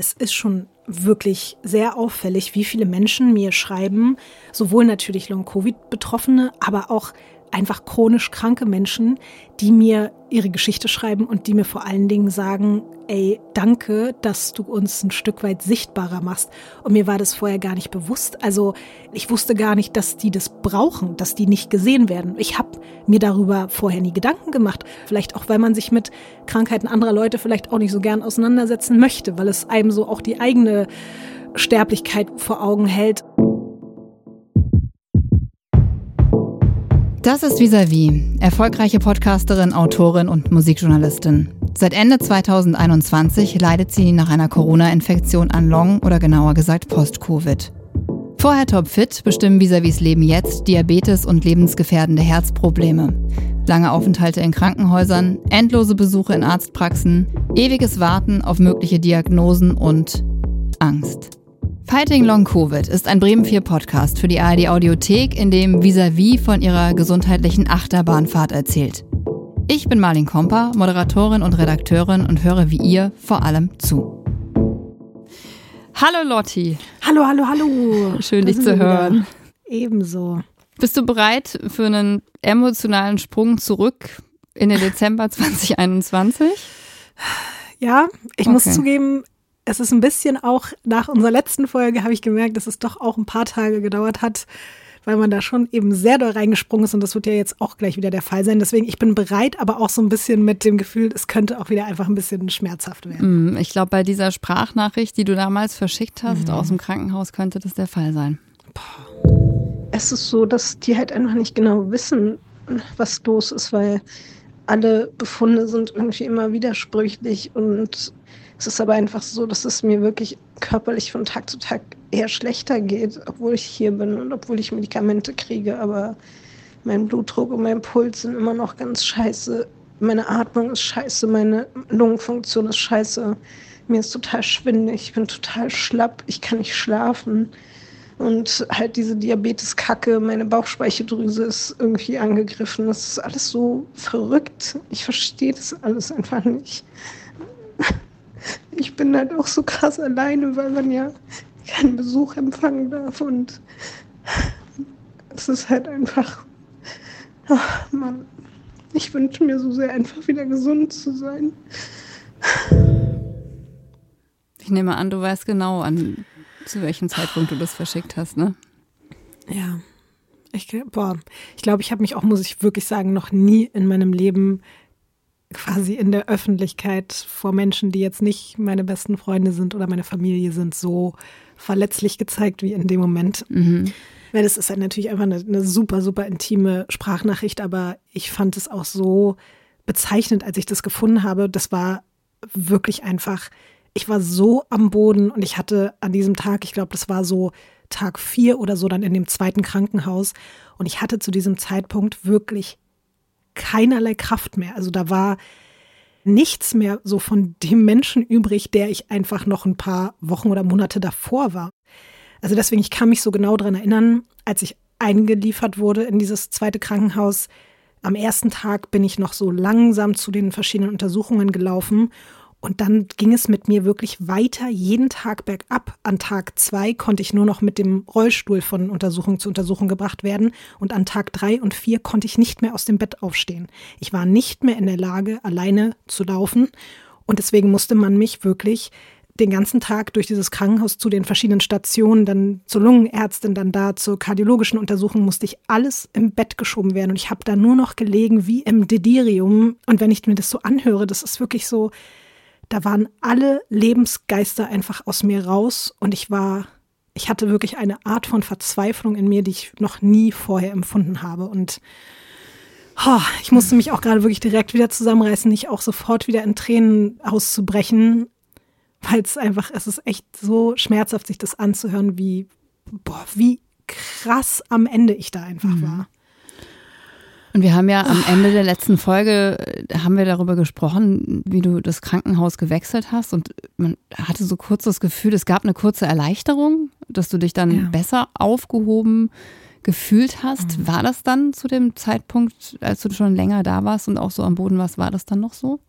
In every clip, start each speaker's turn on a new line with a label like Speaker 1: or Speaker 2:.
Speaker 1: Es ist schon wirklich sehr auffällig, wie viele Menschen mir schreiben, sowohl natürlich Long-Covid-Betroffene, aber auch einfach chronisch kranke Menschen, die mir ihre Geschichte schreiben und die mir vor allen Dingen sagen, ey, danke, dass du uns ein Stück weit sichtbarer machst. Und mir war das vorher gar nicht bewusst. Also ich wusste gar nicht, dass die das brauchen, dass die nicht gesehen werden. Ich habe mir darüber vorher nie Gedanken gemacht. Vielleicht auch, weil man sich mit Krankheiten anderer Leute vielleicht auch nicht so gern auseinandersetzen möchte, weil es einem so auch die eigene Sterblichkeit vor Augen hält.
Speaker 2: Das ist Visavi, erfolgreiche Podcasterin, Autorin und Musikjournalistin. Seit Ende 2021 leidet sie nach einer Corona-Infektion an Long oder genauer gesagt Post-Covid. Vorher topfit bestimmen Visavis Leben jetzt Diabetes und lebensgefährdende Herzprobleme. Lange Aufenthalte in Krankenhäusern, endlose Besuche in Arztpraxen, ewiges Warten auf mögliche Diagnosen und Angst. Fighting Long Covid ist ein Bremen 4 Podcast für die ARD Audiothek, in dem Visavi von ihrer gesundheitlichen Achterbahnfahrt erzählt. Ich bin Marlin Komper, Moderatorin und Redakteurin und höre wie ihr vor allem zu. Hallo Lotti.
Speaker 1: Hallo, hallo, hallo.
Speaker 2: Schön dich zu hören.
Speaker 1: Ebenso.
Speaker 2: Bist du bereit für einen emotionalen Sprung zurück in den Dezember 2021?
Speaker 1: Ja, ich okay. muss zugeben, es ist ein bisschen auch nach unserer letzten Folge habe ich gemerkt, dass es doch auch ein paar Tage gedauert hat, weil man da schon eben sehr doll reingesprungen ist und das wird ja jetzt auch gleich wieder der Fall sein. Deswegen, ich bin bereit, aber auch so ein bisschen mit dem Gefühl, es könnte auch wieder einfach ein bisschen schmerzhaft werden.
Speaker 2: Mm, ich glaube, bei dieser Sprachnachricht, die du damals verschickt hast mhm. aus dem Krankenhaus, könnte das der Fall sein.
Speaker 1: Es ist so, dass die halt einfach nicht genau wissen, was los ist, weil alle Befunde sind irgendwie immer widersprüchlich und es ist aber einfach so, dass es mir wirklich körperlich von Tag zu Tag eher schlechter geht, obwohl ich hier bin und obwohl ich Medikamente kriege. Aber mein Blutdruck und mein Puls sind immer noch ganz scheiße. Meine Atmung ist scheiße, meine Lungenfunktion ist scheiße. Mir ist total schwindig, ich bin total schlapp, ich kann nicht schlafen. Und halt diese Diabetes-Kacke, meine Bauchspeicheldrüse ist irgendwie angegriffen. Das ist alles so verrückt. Ich verstehe das alles einfach nicht ich bin halt auch so krass alleine, weil man ja keinen Besuch empfangen darf und es ist halt einfach, ach Mann, ich wünsche mir so sehr einfach wieder gesund zu sein.
Speaker 2: Ich nehme an, du weißt genau, an zu welchem Zeitpunkt du das verschickt hast, ne?
Speaker 1: Ja. Ich, boah, ich glaube, ich habe mich auch, muss ich wirklich sagen, noch nie in meinem Leben quasi in der Öffentlichkeit vor Menschen, die jetzt nicht meine besten Freunde sind oder meine Familie sind, so verletzlich gezeigt wie in dem Moment. Mhm. Weil das ist halt natürlich einfach eine, eine, super, super intime Sprachnachricht, aber ich fand es auch so bezeichnend, als ich das gefunden habe. Das war wirklich einfach, ich war so am Boden und ich hatte an diesem Tag, ich glaube, das war so Tag vier oder so dann in dem zweiten Krankenhaus und ich hatte zu diesem Zeitpunkt wirklich keinerlei Kraft mehr. Also da war nichts mehr so von dem Menschen übrig, der ich einfach noch ein paar Wochen oder Monate davor war. Also deswegen, ich kann mich so genau daran erinnern, als ich eingeliefert wurde in dieses zweite Krankenhaus. Am ersten Tag bin ich noch so langsam zu den verschiedenen Untersuchungen gelaufen und dann ging es mit mir wirklich weiter, jeden Tag bergab. An Tag zwei konnte ich nur noch mit dem Rollstuhl von Untersuchung zu Untersuchung gebracht werden. Und an Tag drei und vier konnte ich nicht mehr aus dem Bett aufstehen. Ich war nicht mehr in der Lage, alleine zu laufen. Und deswegen musste man mich wirklich den ganzen Tag durch dieses Krankenhaus zu den verschiedenen Stationen, dann zur Lungenärztin, dann da zur kardiologischen Untersuchung, musste ich alles im Bett geschoben werden. Und ich habe da nur noch gelegen wie im Delirium. Und wenn ich mir das so anhöre, das ist wirklich so, da waren alle Lebensgeister einfach aus mir raus und ich war, ich hatte wirklich eine Art von Verzweiflung in mir, die ich noch nie vorher empfunden habe. Und oh, ich musste mich auch gerade wirklich direkt wieder zusammenreißen, nicht auch sofort wieder in Tränen auszubrechen, weil es einfach, es ist echt so schmerzhaft, sich das anzuhören, wie, boah, wie krass am Ende ich da einfach mhm. war.
Speaker 2: Und wir haben ja am Ende der letzten Folge, äh, haben wir darüber gesprochen, wie du das Krankenhaus gewechselt hast. Und man hatte so kurz das Gefühl, es gab eine kurze Erleichterung, dass du dich dann ja. besser aufgehoben gefühlt hast. Mhm. War das dann zu dem Zeitpunkt, als du schon länger da warst und auch so am Boden warst, war das dann noch so?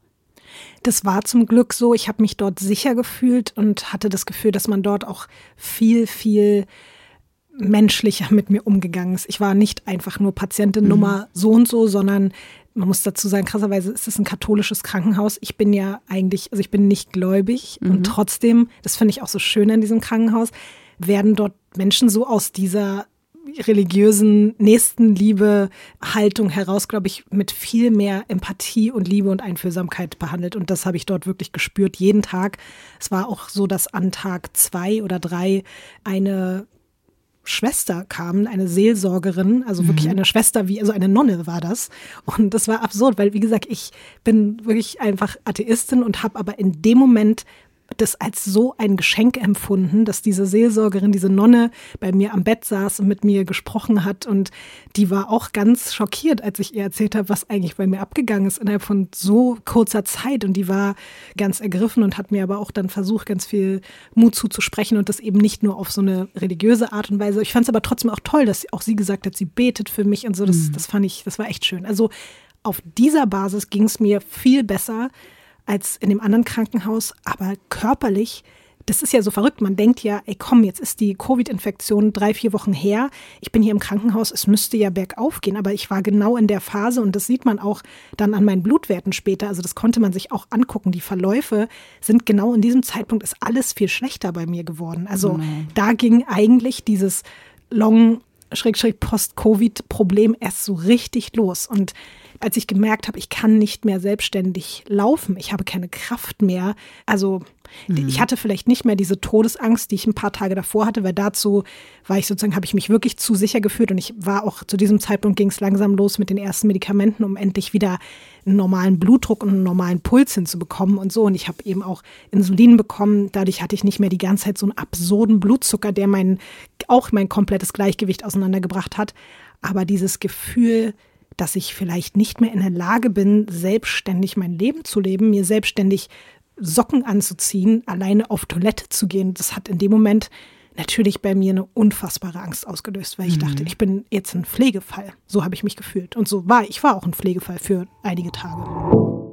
Speaker 1: Das war zum Glück so. Ich habe mich dort sicher gefühlt und hatte das Gefühl, dass man dort auch viel, viel menschlicher mit mir umgegangen ist. Ich war nicht einfach nur Patientin mhm. Nummer so und so, sondern man muss dazu sagen, krasserweise ist es ein katholisches Krankenhaus. Ich bin ja eigentlich, also ich bin nicht gläubig mhm. und trotzdem, das finde ich auch so schön an diesem Krankenhaus, werden dort Menschen so aus dieser religiösen Nächstenliebe Haltung heraus, glaube ich, mit viel mehr Empathie und Liebe und Einfühlsamkeit behandelt. Und das habe ich dort wirklich gespürt, jeden Tag. Es war auch so, dass an Tag zwei oder drei eine Schwester kam, eine Seelsorgerin, also wirklich mhm. eine Schwester, wie, also eine Nonne war das. Und das war absurd, weil, wie gesagt, ich bin wirklich einfach Atheistin und habe aber in dem Moment das als so ein Geschenk empfunden, dass diese Seelsorgerin, diese Nonne bei mir am Bett saß und mit mir gesprochen hat. Und die war auch ganz schockiert, als ich ihr erzählt habe, was eigentlich bei mir abgegangen ist innerhalb von so kurzer Zeit. Und die war ganz ergriffen und hat mir aber auch dann versucht, ganz viel Mut zuzusprechen und das eben nicht nur auf so eine religiöse Art und Weise. Ich fand es aber trotzdem auch toll, dass auch sie gesagt hat, sie betet für mich und so. Das, mhm. das fand ich, das war echt schön. Also auf dieser Basis ging es mir viel besser als in dem anderen Krankenhaus, aber körperlich, das ist ja so verrückt. Man denkt ja, ey komm, jetzt ist die Covid-Infektion drei, vier Wochen her. Ich bin hier im Krankenhaus, es müsste ja bergauf gehen, aber ich war genau in der Phase und das sieht man auch dann an meinen Blutwerten später. Also das konnte man sich auch angucken. Die Verläufe sind genau in diesem Zeitpunkt ist alles viel schlechter bei mir geworden. Also mhm. da ging eigentlich dieses Long Post-Covid-Problem erst so richtig los. Und als ich gemerkt habe, ich kann nicht mehr selbstständig laufen, ich habe keine Kraft mehr. Also mhm. ich hatte vielleicht nicht mehr diese Todesangst, die ich ein paar Tage davor hatte, weil dazu war ich sozusagen, habe ich mich wirklich zu sicher gefühlt und ich war auch zu diesem Zeitpunkt ging es langsam los mit den ersten Medikamenten, um endlich wieder einen normalen Blutdruck und einen normalen Puls hinzubekommen und so. Und ich habe eben auch Insulin bekommen. Dadurch hatte ich nicht mehr die ganze Zeit so einen absurden Blutzucker, der mein, auch mein komplettes Gleichgewicht auseinandergebracht hat. Aber dieses Gefühl, dass ich vielleicht nicht mehr in der Lage bin, selbstständig mein Leben zu leben, mir selbstständig Socken anzuziehen, alleine auf Toilette zu gehen. Das hat in dem Moment natürlich bei mir eine unfassbare Angst ausgelöst, weil ich mhm. dachte, ich bin jetzt ein Pflegefall. So habe ich mich gefühlt. Und so war ich war auch ein Pflegefall für einige Tage.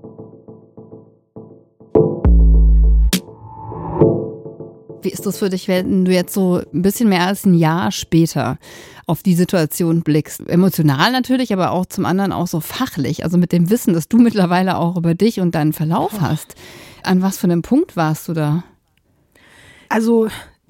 Speaker 2: Wie ist das für dich, wenn du jetzt so ein bisschen mehr als ein Jahr später auf die Situation blickst? Emotional natürlich, aber auch zum anderen auch so fachlich. Also mit dem Wissen, dass du mittlerweile auch über dich und deinen Verlauf hast. An was für einem Punkt warst du da?
Speaker 1: Also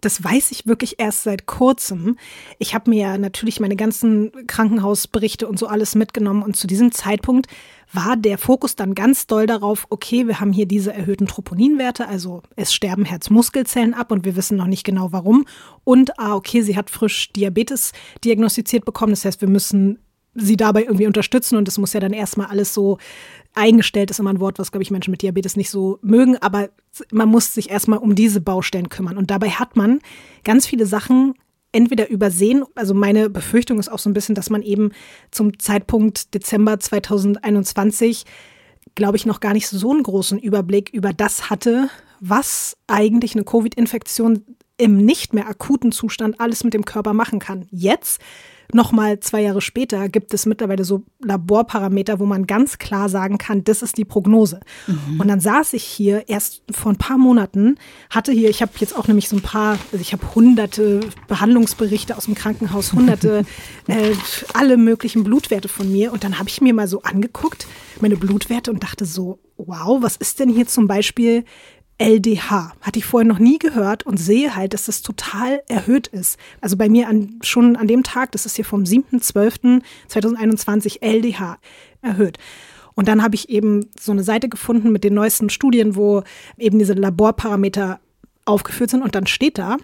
Speaker 1: das weiß ich wirklich erst seit kurzem. Ich habe mir ja natürlich meine ganzen Krankenhausberichte und so alles mitgenommen und zu diesem Zeitpunkt war der Fokus dann ganz doll darauf, okay, wir haben hier diese erhöhten Troponinwerte, also es sterben Herzmuskelzellen ab und wir wissen noch nicht genau warum. Und, ah, okay, sie hat frisch Diabetes diagnostiziert bekommen, das heißt, wir müssen sie dabei irgendwie unterstützen und es muss ja dann erstmal alles so eingestellt ist immer ein Wort, was, glaube ich, Menschen mit Diabetes nicht so mögen, aber man muss sich erstmal um diese Baustellen kümmern. Und dabei hat man ganz viele Sachen entweder übersehen, also meine Befürchtung ist auch so ein bisschen, dass man eben zum Zeitpunkt Dezember 2021, glaube ich, noch gar nicht so einen großen Überblick über das hatte, was eigentlich eine Covid-Infektion im nicht mehr akuten Zustand alles mit dem Körper machen kann. Jetzt Nochmal zwei Jahre später gibt es mittlerweile so Laborparameter, wo man ganz klar sagen kann, das ist die Prognose. Mhm. Und dann saß ich hier erst vor ein paar Monaten, hatte hier, ich habe jetzt auch nämlich so ein paar, also ich habe hunderte Behandlungsberichte aus dem Krankenhaus, hunderte, äh, alle möglichen Blutwerte von mir. Und dann habe ich mir mal so angeguckt, meine Blutwerte und dachte so, wow, was ist denn hier zum Beispiel LDH. Hatte ich vorher noch nie gehört und sehe halt, dass das total erhöht ist. Also bei mir an, schon an dem Tag, das ist hier vom 7.12.2021, LDH erhöht. Und dann habe ich eben so eine Seite gefunden mit den neuesten Studien, wo eben diese Laborparameter aufgeführt sind. Und dann steht da,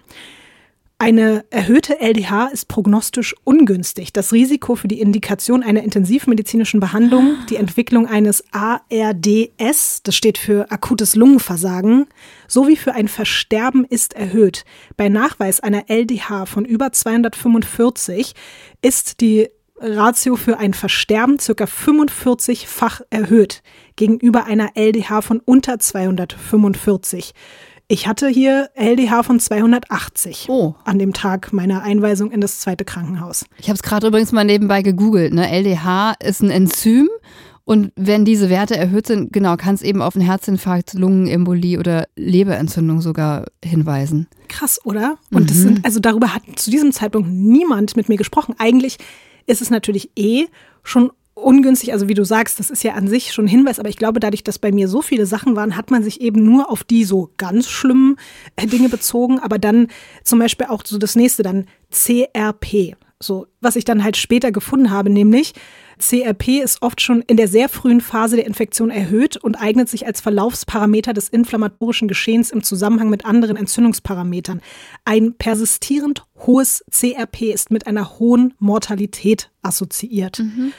Speaker 1: eine erhöhte LDH ist prognostisch ungünstig. Das Risiko für die Indikation einer intensivmedizinischen Behandlung, die Entwicklung eines ARDS, das steht für akutes Lungenversagen, sowie für ein Versterben ist erhöht. Bei Nachweis einer LDH von über 245 ist die Ratio für ein Versterben circa 45-fach erhöht gegenüber einer LDH von unter 245. Ich hatte hier LDH von 280 oh. an dem Tag meiner Einweisung in das zweite Krankenhaus.
Speaker 2: Ich habe es gerade übrigens mal nebenbei gegoogelt. Ne? LDH ist ein Enzym Und wenn diese Werte erhöht sind, genau, kann es eben auf einen Herzinfarkt, Lungenembolie oder Leberentzündung sogar hinweisen.
Speaker 1: Krass, oder? Und mhm. das sind, also darüber hat zu diesem Zeitpunkt niemand mit mir gesprochen. Eigentlich ist es natürlich eh schon ungünstig, also wie du sagst, das ist ja an sich schon ein Hinweis, aber ich glaube, dadurch, dass bei mir so viele Sachen waren, hat man sich eben nur auf die so ganz schlimmen äh, Dinge bezogen, aber dann zum Beispiel auch so das nächste, dann CRP. So, was ich dann halt später gefunden habe, nämlich CRP ist oft schon in der sehr frühen Phase der Infektion erhöht und eignet sich als Verlaufsparameter des inflammatorischen Geschehens im Zusammenhang mit anderen Entzündungsparametern. Ein persistierend hohes CRP ist mit einer hohen Mortalität assoziiert. Mhm.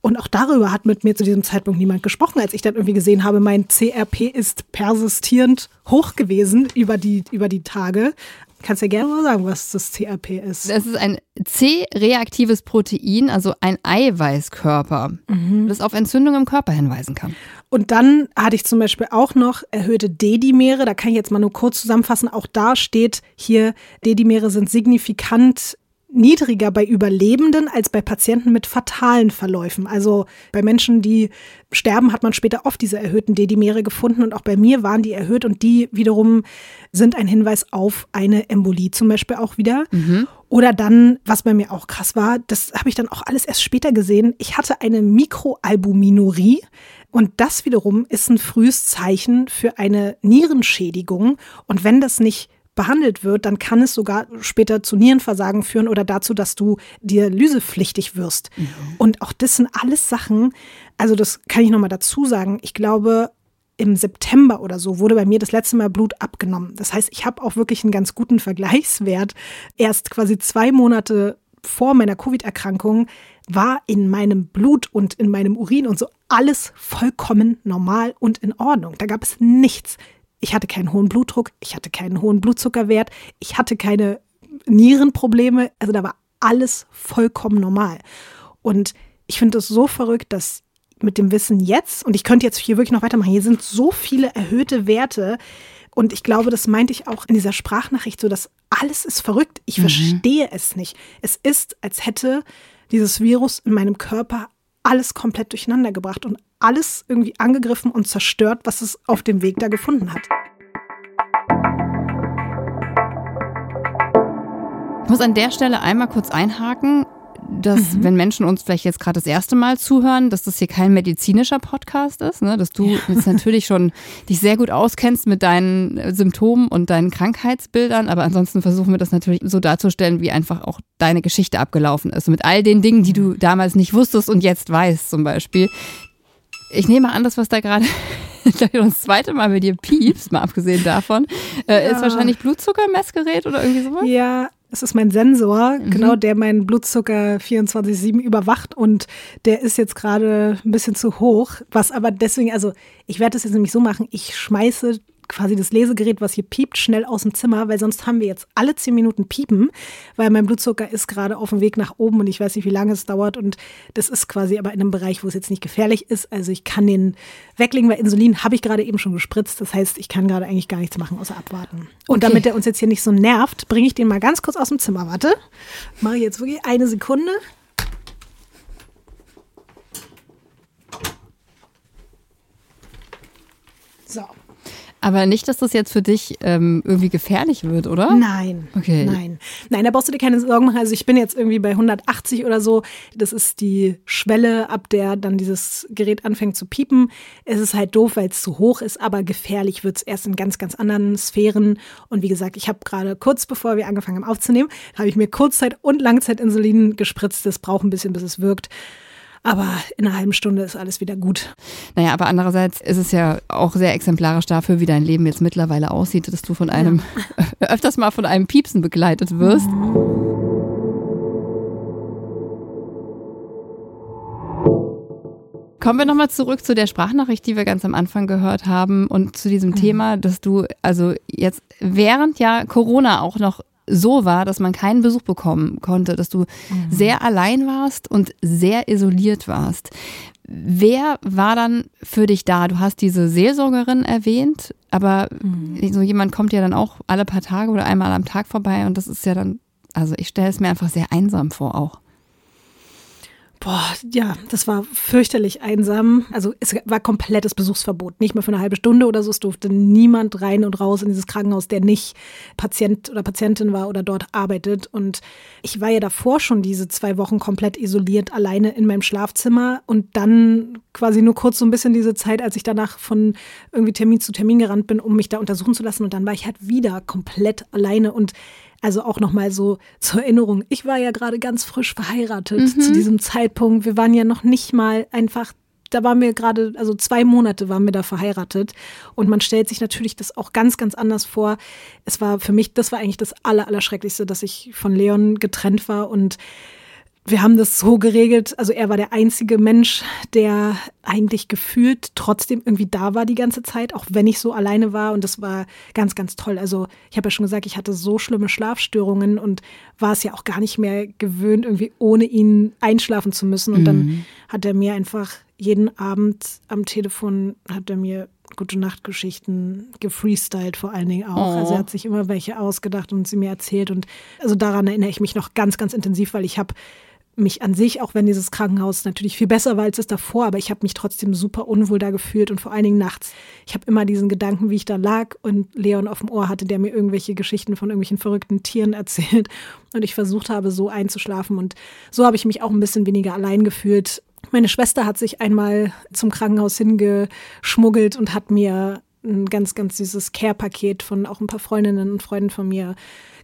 Speaker 1: Und auch darüber hat mit mir zu diesem Zeitpunkt niemand gesprochen, als ich dann irgendwie gesehen habe, mein CRP ist persistierend hoch gewesen über die, über die Tage. Kannst ja gerne mal sagen, was das CRP ist.
Speaker 2: Es ist ein C-reaktives Protein, also ein Eiweißkörper, mhm. das auf Entzündung im Körper hinweisen kann.
Speaker 1: Und dann hatte ich zum Beispiel auch noch erhöhte D-Dimere. Da kann ich jetzt mal nur kurz zusammenfassen. Auch da steht hier, D-Dimere sind signifikant niedriger bei Überlebenden als bei Patienten mit fatalen Verläufen. Also bei Menschen, die sterben, hat man später oft diese erhöhten Dedimere gefunden und auch bei mir waren die erhöht und die wiederum sind ein Hinweis auf eine Embolie zum Beispiel auch wieder. Mhm. Oder dann, was bei mir auch krass war, das habe ich dann auch alles erst später gesehen, ich hatte eine Mikroalbuminurie. Und das wiederum ist ein frühes Zeichen für eine Nierenschädigung. Und wenn das nicht behandelt wird, dann kann es sogar später zu Nierenversagen führen oder dazu, dass du dialysepflichtig wirst. Mhm. Und auch das sind alles Sachen, also das kann ich nochmal dazu sagen, ich glaube, im September oder so wurde bei mir das letzte Mal Blut abgenommen. Das heißt, ich habe auch wirklich einen ganz guten Vergleichswert. Erst quasi zwei Monate vor meiner Covid-Erkrankung war in meinem Blut und in meinem Urin und so alles vollkommen normal und in Ordnung. Da gab es nichts. Ich hatte keinen hohen Blutdruck, ich hatte keinen hohen Blutzuckerwert, ich hatte keine Nierenprobleme. Also da war alles vollkommen normal. Und ich finde es so verrückt, dass mit dem Wissen jetzt, und ich könnte jetzt hier wirklich noch weitermachen, hier sind so viele erhöhte Werte. Und ich glaube, das meinte ich auch in dieser Sprachnachricht so, dass alles ist verrückt. Ich mhm. verstehe es nicht. Es ist, als hätte dieses Virus in meinem Körper alles komplett durcheinander gebracht und alles irgendwie angegriffen und zerstört, was es auf dem Weg da gefunden hat.
Speaker 2: Ich muss an der Stelle einmal kurz einhaken dass, mhm. wenn Menschen uns vielleicht jetzt gerade das erste Mal zuhören, dass das hier kein medizinischer Podcast ist, ne? dass du ja. jetzt natürlich schon dich sehr gut auskennst mit deinen Symptomen und deinen Krankheitsbildern, aber ansonsten versuchen wir das natürlich so darzustellen, wie einfach auch deine Geschichte abgelaufen ist. mit all den Dingen, die du damals nicht wusstest und jetzt weißt, zum Beispiel. Ich nehme an, das, was da gerade das zweite Mal bei dir piepst, mal abgesehen davon, äh, ja. ist wahrscheinlich Blutzuckermessgerät oder irgendwie sowas?
Speaker 1: Ja, es ist mein Sensor, mhm. genau, der meinen Blutzucker 24-7 überwacht und der ist jetzt gerade ein bisschen zu hoch. Was aber deswegen, also ich werde das jetzt nämlich so machen, ich schmeiße quasi das Lesegerät, was hier piept, schnell aus dem Zimmer, weil sonst haben wir jetzt alle zehn Minuten piepen, weil mein Blutzucker ist gerade auf dem Weg nach oben und ich weiß nicht, wie lange es dauert. Und das ist quasi aber in einem Bereich, wo es jetzt nicht gefährlich ist. Also ich kann den weglegen, weil Insulin habe ich gerade eben schon gespritzt. Das heißt, ich kann gerade eigentlich gar nichts machen, außer abwarten. Und okay. damit der uns jetzt hier nicht so nervt, bringe ich den mal ganz kurz aus dem Zimmer. Warte, mache ich jetzt wirklich eine Sekunde. So.
Speaker 2: Aber nicht, dass das jetzt für dich ähm, irgendwie gefährlich wird, oder?
Speaker 1: Nein. Okay. Nein. Nein, da brauchst du dir keine Sorgen machen. Also ich bin jetzt irgendwie bei 180 oder so. Das ist die Schwelle, ab der dann dieses Gerät anfängt zu piepen. Es ist halt doof, weil es zu hoch ist, aber gefährlich wird es erst in ganz, ganz anderen Sphären. Und wie gesagt, ich habe gerade kurz bevor wir angefangen haben aufzunehmen, habe ich mir Kurzzeit- und Langzeitinsulin gespritzt. Das braucht ein bisschen, bis es wirkt. Aber in einer halben Stunde ist alles wieder gut.
Speaker 2: Naja, aber andererseits ist es ja auch sehr exemplarisch dafür, wie dein Leben jetzt mittlerweile aussieht, dass du von einem, ja. öfters mal von einem Piepsen begleitet wirst. Kommen wir nochmal zurück zu der Sprachnachricht, die wir ganz am Anfang gehört haben und zu diesem mhm. Thema, dass du also jetzt während ja Corona auch noch so war, dass man keinen Besuch bekommen konnte, dass du mhm. sehr allein warst und sehr isoliert warst. Wer war dann für dich da? Du hast diese Seelsorgerin erwähnt, aber mhm. so jemand kommt ja dann auch alle paar Tage oder einmal am Tag vorbei und das ist ja dann, also ich stelle es mir einfach sehr einsam vor auch.
Speaker 1: Boah, ja, das war fürchterlich einsam. Also es war komplettes Besuchsverbot. Nicht mehr für eine halbe Stunde oder so. Es durfte niemand rein und raus in dieses Krankenhaus, der nicht Patient oder Patientin war oder dort arbeitet. Und ich war ja davor schon diese zwei Wochen komplett isoliert, alleine in meinem Schlafzimmer. Und dann quasi nur kurz so ein bisschen diese Zeit, als ich danach von irgendwie Termin zu Termin gerannt bin, um mich da untersuchen zu lassen. Und dann war ich halt wieder komplett alleine und also auch nochmal so zur Erinnerung. Ich war ja gerade ganz frisch verheiratet mhm. zu diesem Zeitpunkt. Wir waren ja noch nicht mal einfach da waren wir gerade, also zwei Monate waren wir da verheiratet. Und man stellt sich natürlich das auch ganz, ganz anders vor. Es war für mich, das war eigentlich das Allerallerschrecklichste, dass ich von Leon getrennt war und wir haben das so geregelt. Also er war der einzige Mensch, der eigentlich gefühlt trotzdem irgendwie da war die ganze Zeit, auch wenn ich so alleine war. Und das war ganz, ganz toll. Also ich habe ja schon gesagt, ich hatte so schlimme Schlafstörungen und war es ja auch gar nicht mehr gewöhnt, irgendwie ohne ihn einschlafen zu müssen. Und mhm. dann hat er mir einfach jeden Abend am Telefon, hat er mir gute Nachtgeschichten gefreestylt vor allen Dingen auch. Oh. Also er hat sich immer welche ausgedacht und sie mir erzählt. Und also daran erinnere ich mich noch ganz, ganz intensiv, weil ich habe mich an sich, auch wenn dieses Krankenhaus natürlich viel besser war als es davor, aber ich habe mich trotzdem super unwohl da gefühlt und vor allen Dingen nachts. Ich habe immer diesen Gedanken, wie ich da lag und Leon auf dem Ohr hatte, der mir irgendwelche Geschichten von irgendwelchen verrückten Tieren erzählt und ich versucht habe, so einzuschlafen und so habe ich mich auch ein bisschen weniger allein gefühlt. Meine Schwester hat sich einmal zum Krankenhaus hingeschmuggelt und hat mir ein ganz, ganz süßes Care-Paket von auch ein paar Freundinnen und Freunden von mir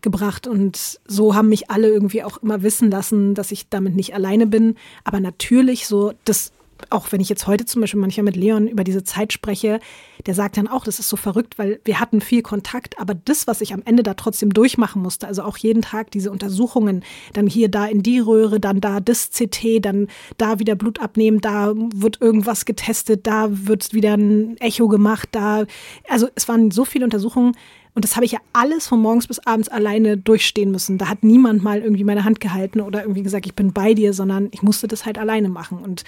Speaker 1: gebracht. Und so haben mich alle irgendwie auch immer wissen lassen, dass ich damit nicht alleine bin. Aber natürlich so, das auch wenn ich jetzt heute zum Beispiel manchmal mit Leon über diese Zeit spreche, der sagt dann auch, das ist so verrückt, weil wir hatten viel Kontakt, aber das, was ich am Ende da trotzdem durchmachen musste, also auch jeden Tag diese Untersuchungen, dann hier da in die Röhre, dann da das CT, dann da wieder Blut abnehmen, da wird irgendwas getestet, da wird wieder ein Echo gemacht, da, also es waren so viele Untersuchungen, und das habe ich ja alles von morgens bis abends alleine durchstehen müssen. Da hat niemand mal irgendwie meine Hand gehalten oder irgendwie gesagt, ich bin bei dir, sondern ich musste das halt alleine machen. Und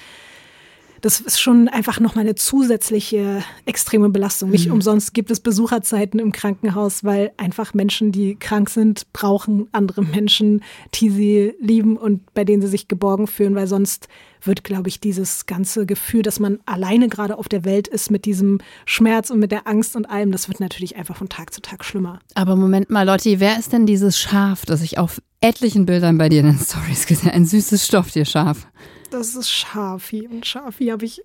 Speaker 1: das ist schon einfach nochmal eine zusätzliche extreme Belastung. Nicht mhm. umsonst gibt es Besucherzeiten im Krankenhaus, weil einfach Menschen, die krank sind, brauchen andere Menschen, die sie lieben und bei denen sie sich geborgen fühlen, weil sonst wird, glaube ich, dieses ganze Gefühl, dass man alleine gerade auf der Welt ist mit diesem Schmerz und mit der Angst und allem, das wird natürlich einfach von Tag zu Tag schlimmer.
Speaker 2: Aber Moment mal, Lotti, wer ist denn dieses Schaf, das ich auf etlichen Bildern bei dir in den Stories gesehen habe? Ein süßes Stofftierschaf
Speaker 1: das ist Schafi. Und Schafi habe ich,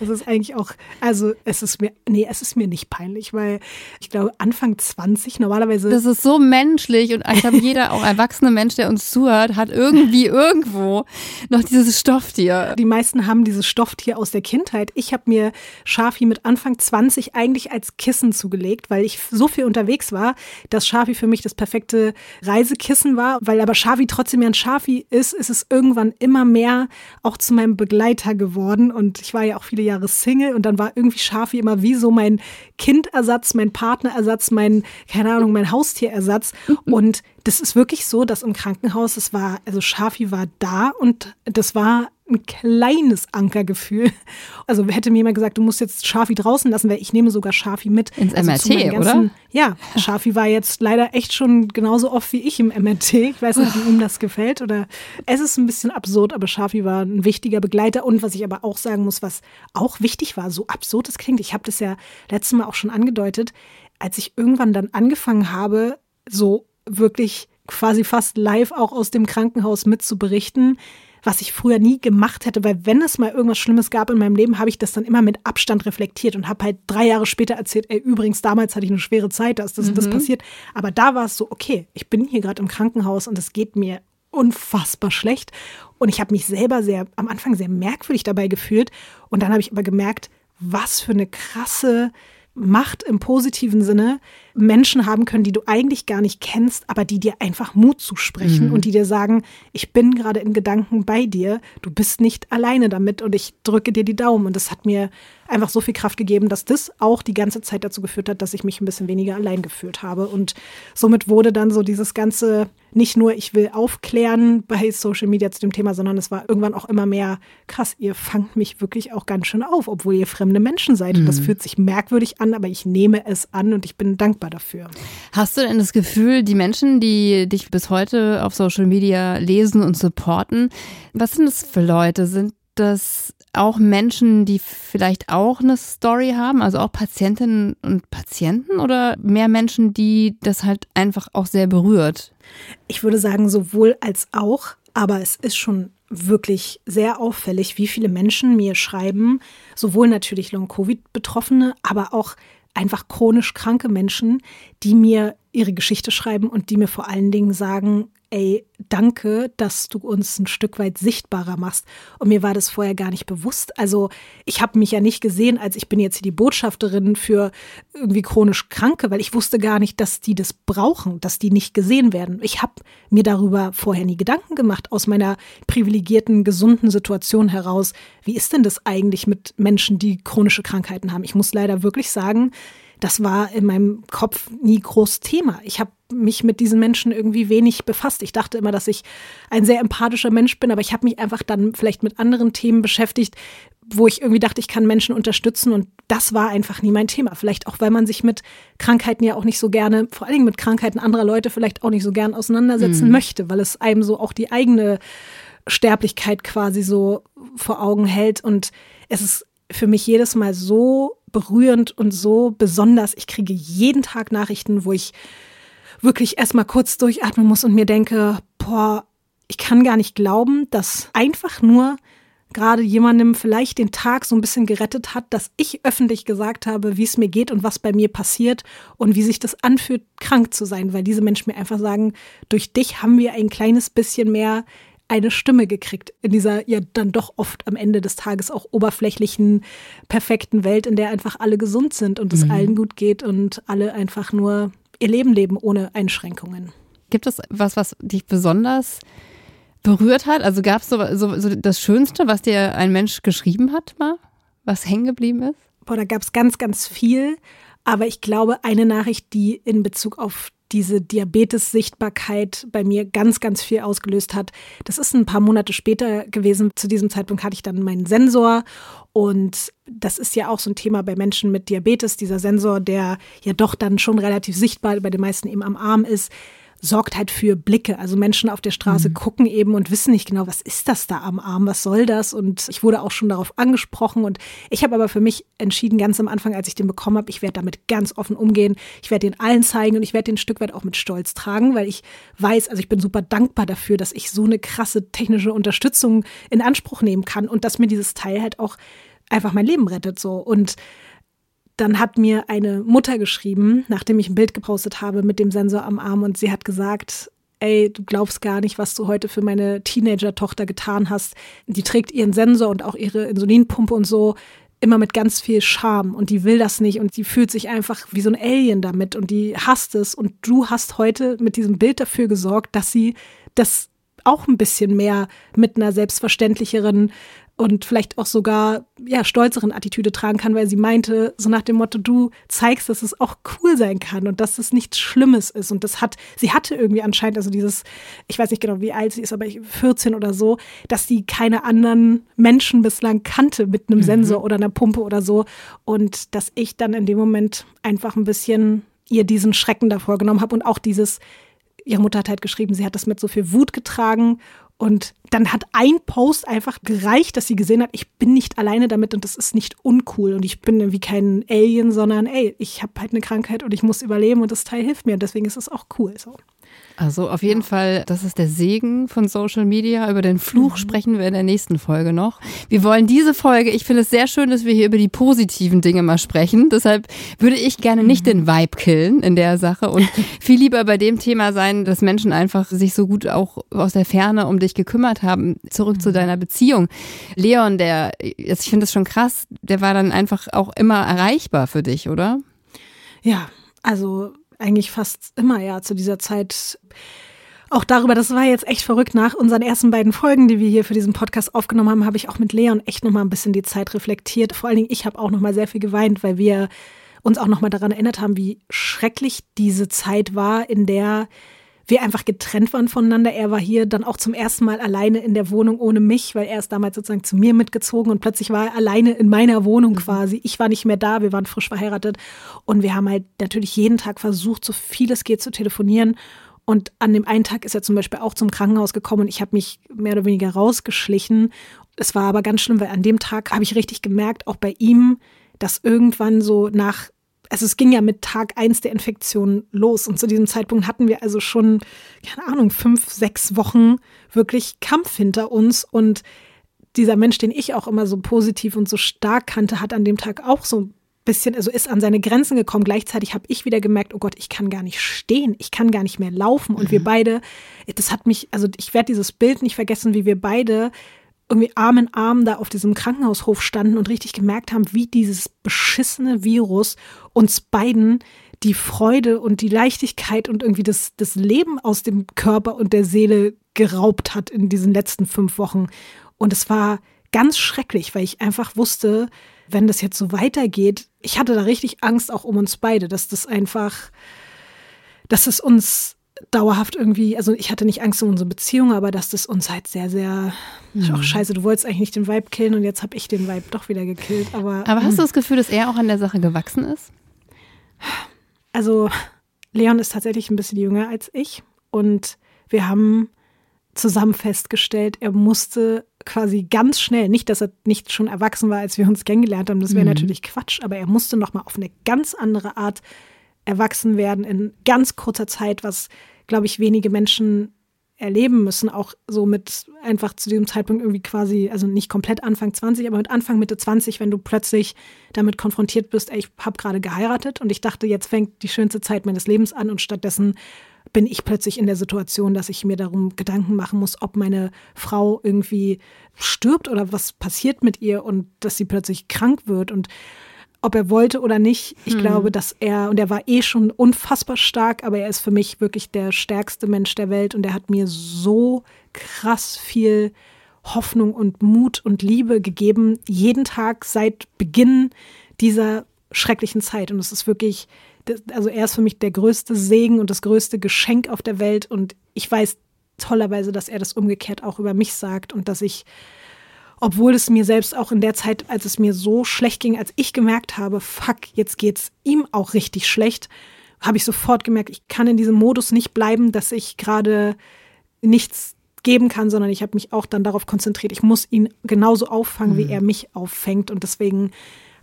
Speaker 1: das ist eigentlich auch, also es ist mir, nee, es ist mir nicht peinlich, weil ich glaube, Anfang 20 normalerweise.
Speaker 2: Das ist so menschlich und ich glaube, jeder, auch erwachsene Mensch, der uns zuhört, hat irgendwie irgendwo noch dieses Stofftier.
Speaker 1: Die meisten haben dieses Stofftier aus der Kindheit. Ich habe mir Schafi mit Anfang 20 eigentlich als Kissen zugelegt, weil ich so viel unterwegs war, dass Schafi für mich das perfekte Reisekissen war, weil aber Schafi trotzdem ja ein Schafi ist, ist es irgendwann immer mehr auch zu meinem Begleiter geworden. Und ich war ja auch viele Jahre Single und dann war irgendwie Schafi immer wie so mein Kindersatz, mein Partnerersatz, mein, keine Ahnung, mein Haustierersatz. Und das ist wirklich so, dass im Krankenhaus, es war, also Schafi war da und das war ein kleines Ankergefühl. Also hätte mir jemand gesagt, du musst jetzt Schafi draußen lassen, weil ich nehme sogar Schafi mit.
Speaker 2: Ins
Speaker 1: also
Speaker 2: MRT, ganzen, oder?
Speaker 1: Ja, Schafi war jetzt leider echt schon genauso oft wie ich im MRT. Ich weiß nicht, wie ihm das gefällt oder es ist ein bisschen absurd, aber Schafi war ein wichtiger Begleiter und was ich aber auch sagen muss, was auch wichtig war, so absurd es klingt, ich habe das ja letztes Mal auch schon angedeutet, als ich irgendwann dann angefangen habe, so wirklich quasi fast live auch aus dem Krankenhaus mitzuberichten, was ich früher nie gemacht hätte, weil wenn es mal irgendwas Schlimmes gab in meinem Leben, habe ich das dann immer mit Abstand reflektiert und habe halt drei Jahre später erzählt, ey, übrigens, damals hatte ich eine schwere Zeit, da ist das, mhm. das passiert. Aber da war es so, okay, ich bin hier gerade im Krankenhaus und es geht mir unfassbar schlecht. Und ich habe mich selber sehr, am Anfang sehr merkwürdig dabei gefühlt. Und dann habe ich aber gemerkt, was für eine krasse Macht im positiven Sinne Menschen haben können, die du eigentlich gar nicht kennst, aber die dir einfach Mut zusprechen mhm. und die dir sagen, ich bin gerade in Gedanken bei dir, du bist nicht alleine damit und ich drücke dir die Daumen. Und das hat mir einfach so viel Kraft gegeben, dass das auch die ganze Zeit dazu geführt hat, dass ich mich ein bisschen weniger allein gefühlt habe. Und somit wurde dann so dieses ganze, nicht nur ich will aufklären bei Social Media zu dem Thema, sondern es war irgendwann auch immer mehr, krass, ihr fangt mich wirklich auch ganz schön auf, obwohl ihr fremde Menschen seid. Mhm. Und das fühlt sich merkwürdig an, aber ich nehme es an und ich bin dankbar dankbar dafür.
Speaker 2: Hast du denn das Gefühl, die Menschen, die dich bis heute auf Social Media lesen und supporten, was sind das für Leute? Sind das auch Menschen, die vielleicht auch eine Story haben, also auch Patientinnen und Patienten oder mehr Menschen, die das halt einfach auch sehr berührt?
Speaker 1: Ich würde sagen, sowohl als auch, aber es ist schon wirklich sehr auffällig, wie viele Menschen mir schreiben, sowohl natürlich Long-Covid-Betroffene, aber auch einfach chronisch kranke Menschen, die mir ihre Geschichte schreiben und die mir vor allen Dingen sagen, ey, danke, dass du uns ein Stück weit sichtbarer machst. Und mir war das vorher gar nicht bewusst. Also ich habe mich ja nicht gesehen, als ich bin jetzt hier die Botschafterin für irgendwie chronisch Kranke, weil ich wusste gar nicht, dass die das brauchen, dass die nicht gesehen werden. Ich habe mir darüber vorher nie Gedanken gemacht, aus meiner privilegierten, gesunden Situation heraus. Wie ist denn das eigentlich mit Menschen, die chronische Krankheiten haben? Ich muss leider wirklich sagen, das war in meinem Kopf nie groß Thema. Ich habe mich mit diesen Menschen irgendwie wenig befasst. Ich dachte immer, dass ich ein sehr empathischer Mensch bin, aber ich habe mich einfach dann vielleicht mit anderen Themen beschäftigt, wo ich irgendwie dachte, ich kann Menschen unterstützen und das war einfach nie mein Thema. Vielleicht auch, weil man sich mit Krankheiten ja auch nicht so gerne, vor allen Dingen mit Krankheiten anderer Leute vielleicht auch nicht so gern auseinandersetzen mhm. möchte, weil es einem so auch die eigene Sterblichkeit quasi so vor Augen hält und es ist für mich jedes Mal so berührend und so besonders. Ich kriege jeden Tag Nachrichten, wo ich wirklich erstmal kurz durchatmen muss und mir denke, boah, ich kann gar nicht glauben, dass einfach nur gerade jemandem vielleicht den Tag so ein bisschen gerettet hat, dass ich öffentlich gesagt habe, wie es mir geht und was bei mir passiert und wie sich das anfühlt, krank zu sein, weil diese Menschen mir einfach sagen, durch dich haben wir ein kleines bisschen mehr eine Stimme gekriegt in dieser ja dann doch oft am Ende des Tages auch oberflächlichen, perfekten Welt, in der einfach alle gesund sind und es mhm. allen gut geht und alle einfach nur ihr Leben leben ohne Einschränkungen.
Speaker 2: Gibt es was, was dich besonders berührt hat? Also gab es so, so, so, das Schönste, was dir ein Mensch geschrieben hat, mal, was hängen geblieben ist?
Speaker 1: Boah, da gab es ganz, ganz viel. Aber ich glaube, eine Nachricht, die in Bezug auf diese Diabetes-Sichtbarkeit bei mir ganz, ganz viel ausgelöst hat. Das ist ein paar Monate später gewesen. Zu diesem Zeitpunkt hatte ich dann meinen Sensor und das ist ja auch so ein Thema bei Menschen mit Diabetes, dieser Sensor, der ja doch dann schon relativ sichtbar bei den meisten eben am Arm ist sorgt halt für Blicke. Also Menschen auf der Straße mhm. gucken eben und wissen nicht genau, was ist das da am Arm, was soll das? Und ich wurde auch schon darauf angesprochen und ich habe aber für mich entschieden, ganz am Anfang, als ich den bekommen habe, ich werde damit ganz offen umgehen. Ich werde den allen zeigen und ich werde den Stück weit auch mit Stolz tragen, weil ich weiß, also ich bin super dankbar dafür, dass ich so eine krasse technische Unterstützung in Anspruch nehmen kann und dass mir dieses Teil halt auch einfach mein Leben rettet so und dann hat mir eine Mutter geschrieben, nachdem ich ein Bild gepostet habe mit dem Sensor am Arm und sie hat gesagt, ey, du glaubst gar nicht, was du heute für meine Teenager-Tochter getan hast. Die trägt ihren Sensor und auch ihre Insulinpumpe und so immer mit ganz viel Charme und die will das nicht. Und die fühlt sich einfach wie so ein Alien damit. Und die hasst es. Und du hast heute mit diesem Bild dafür gesorgt, dass sie das auch ein bisschen mehr mit einer selbstverständlicheren und vielleicht auch sogar ja stolzeren Attitüde tragen kann, weil sie meinte so nach dem Motto du zeigst, dass es auch cool sein kann und dass es nichts Schlimmes ist und das hat sie hatte irgendwie anscheinend also dieses ich weiß nicht genau wie alt sie ist, aber 14 oder so, dass sie keine anderen Menschen bislang kannte mit einem mhm. Sensor oder einer Pumpe oder so und dass ich dann in dem Moment einfach ein bisschen ihr diesen Schrecken davor genommen habe und auch dieses ihre Mutter hat halt geschrieben, sie hat das mit so viel Wut getragen und dann hat ein Post einfach gereicht, dass sie gesehen hat, ich bin nicht alleine damit und das ist nicht uncool und ich bin irgendwie kein Alien, sondern ey, ich habe halt eine Krankheit und ich muss überleben und das Teil hilft mir und deswegen ist es auch cool so.
Speaker 2: Also auf jeden Fall, das ist der Segen von Social Media. Über den Fluch mhm. sprechen wir in der nächsten Folge noch. Wir wollen diese Folge, ich finde es sehr schön, dass wir hier über die positiven Dinge mal sprechen. Deshalb würde ich gerne nicht mhm. den Vibe killen in der Sache und viel lieber bei dem Thema sein, dass Menschen einfach sich so gut auch aus der Ferne um dich gekümmert haben. Zurück mhm. zu deiner Beziehung. Leon, der, ich finde das schon krass, der war dann einfach auch immer erreichbar für dich, oder?
Speaker 1: Ja, also eigentlich fast immer ja zu dieser Zeit auch darüber, das war jetzt echt verrückt. Nach unseren ersten beiden Folgen, die wir hier für diesen Podcast aufgenommen haben, habe ich auch mit Leon echt nochmal ein bisschen die Zeit reflektiert. Vor allen Dingen, ich habe auch nochmal sehr viel geweint, weil wir uns auch nochmal daran erinnert haben, wie schrecklich diese Zeit war, in der wir einfach getrennt waren voneinander. Er war hier dann auch zum ersten Mal alleine in der Wohnung ohne mich, weil er ist damals sozusagen zu mir mitgezogen und plötzlich war er alleine in meiner Wohnung mhm. quasi. Ich war nicht mehr da, wir waren frisch verheiratet und wir haben halt natürlich jeden Tag versucht, so viel es geht zu telefonieren. Und an dem einen Tag ist er zum Beispiel auch zum Krankenhaus gekommen und ich habe mich mehr oder weniger rausgeschlichen. Es war aber ganz schlimm, weil an dem Tag habe ich richtig gemerkt, auch bei ihm, dass irgendwann so nach also es ging ja mit Tag eins der Infektion los und zu diesem Zeitpunkt hatten wir also schon, keine Ahnung, fünf, sechs Wochen wirklich Kampf hinter uns und dieser Mensch, den ich auch immer so positiv und so stark kannte, hat an dem Tag auch so ein bisschen, also ist an seine Grenzen gekommen. Gleichzeitig habe ich wieder gemerkt, oh Gott, ich kann gar nicht stehen, ich kann gar nicht mehr laufen. Und mhm. wir beide, das hat mich, also ich werde dieses Bild nicht vergessen, wie wir beide irgendwie Arm in Arm da auf diesem Krankenhaushof standen und richtig gemerkt haben, wie dieses beschissene Virus uns beiden die Freude und die Leichtigkeit und irgendwie das, das Leben aus dem Körper und der Seele geraubt hat in diesen letzten fünf Wochen. Und es war ganz schrecklich, weil ich einfach wusste, wenn das jetzt so weitergeht, ich hatte da richtig Angst auch um uns beide, dass das einfach, dass es uns dauerhaft irgendwie, also ich hatte nicht Angst um unsere Beziehung, aber dass das uns halt sehr, sehr, mhm. auch scheiße, du wolltest eigentlich nicht den Vibe killen und jetzt habe ich den Vibe doch wieder gekillt. Aber,
Speaker 2: aber hast du das Gefühl, dass er auch an der Sache gewachsen ist?
Speaker 1: Also Leon ist tatsächlich ein bisschen jünger als ich und wir haben zusammen festgestellt, er musste quasi ganz schnell, nicht, dass er nicht schon erwachsen war, als wir uns kennengelernt haben, das wäre mhm. natürlich Quatsch, aber er musste nochmal auf eine ganz andere Art erwachsen werden in ganz kurzer Zeit, was, glaube ich, wenige Menschen erleben müssen, auch so mit einfach zu diesem Zeitpunkt irgendwie quasi, also nicht komplett Anfang 20, aber mit Anfang Mitte 20, wenn du plötzlich damit konfrontiert bist, ey, ich habe gerade geheiratet und ich dachte, jetzt fängt die schönste Zeit meines Lebens an und stattdessen bin ich plötzlich in der Situation, dass ich mir darum Gedanken machen muss, ob meine Frau irgendwie stirbt oder was passiert mit ihr und dass sie plötzlich krank wird und ob er wollte oder nicht. Ich hm. glaube, dass er, und er war eh schon unfassbar stark, aber er ist für mich wirklich der stärkste Mensch der Welt und er hat mir so krass viel Hoffnung und Mut und Liebe gegeben, jeden Tag seit Beginn dieser schrecklichen Zeit. Und es ist wirklich, also er ist für mich der größte Segen und das größte Geschenk auf der Welt. Und ich weiß tollerweise, dass er das umgekehrt auch über mich sagt und dass ich obwohl es mir selbst auch in der Zeit, als es mir so schlecht ging, als ich gemerkt habe, fuck, jetzt geht's ihm auch richtig schlecht, habe ich sofort gemerkt, ich kann in diesem Modus nicht bleiben, dass ich gerade nichts geben kann, sondern ich habe mich auch dann darauf konzentriert, ich muss ihn genauso auffangen, mhm. wie er mich auffängt und deswegen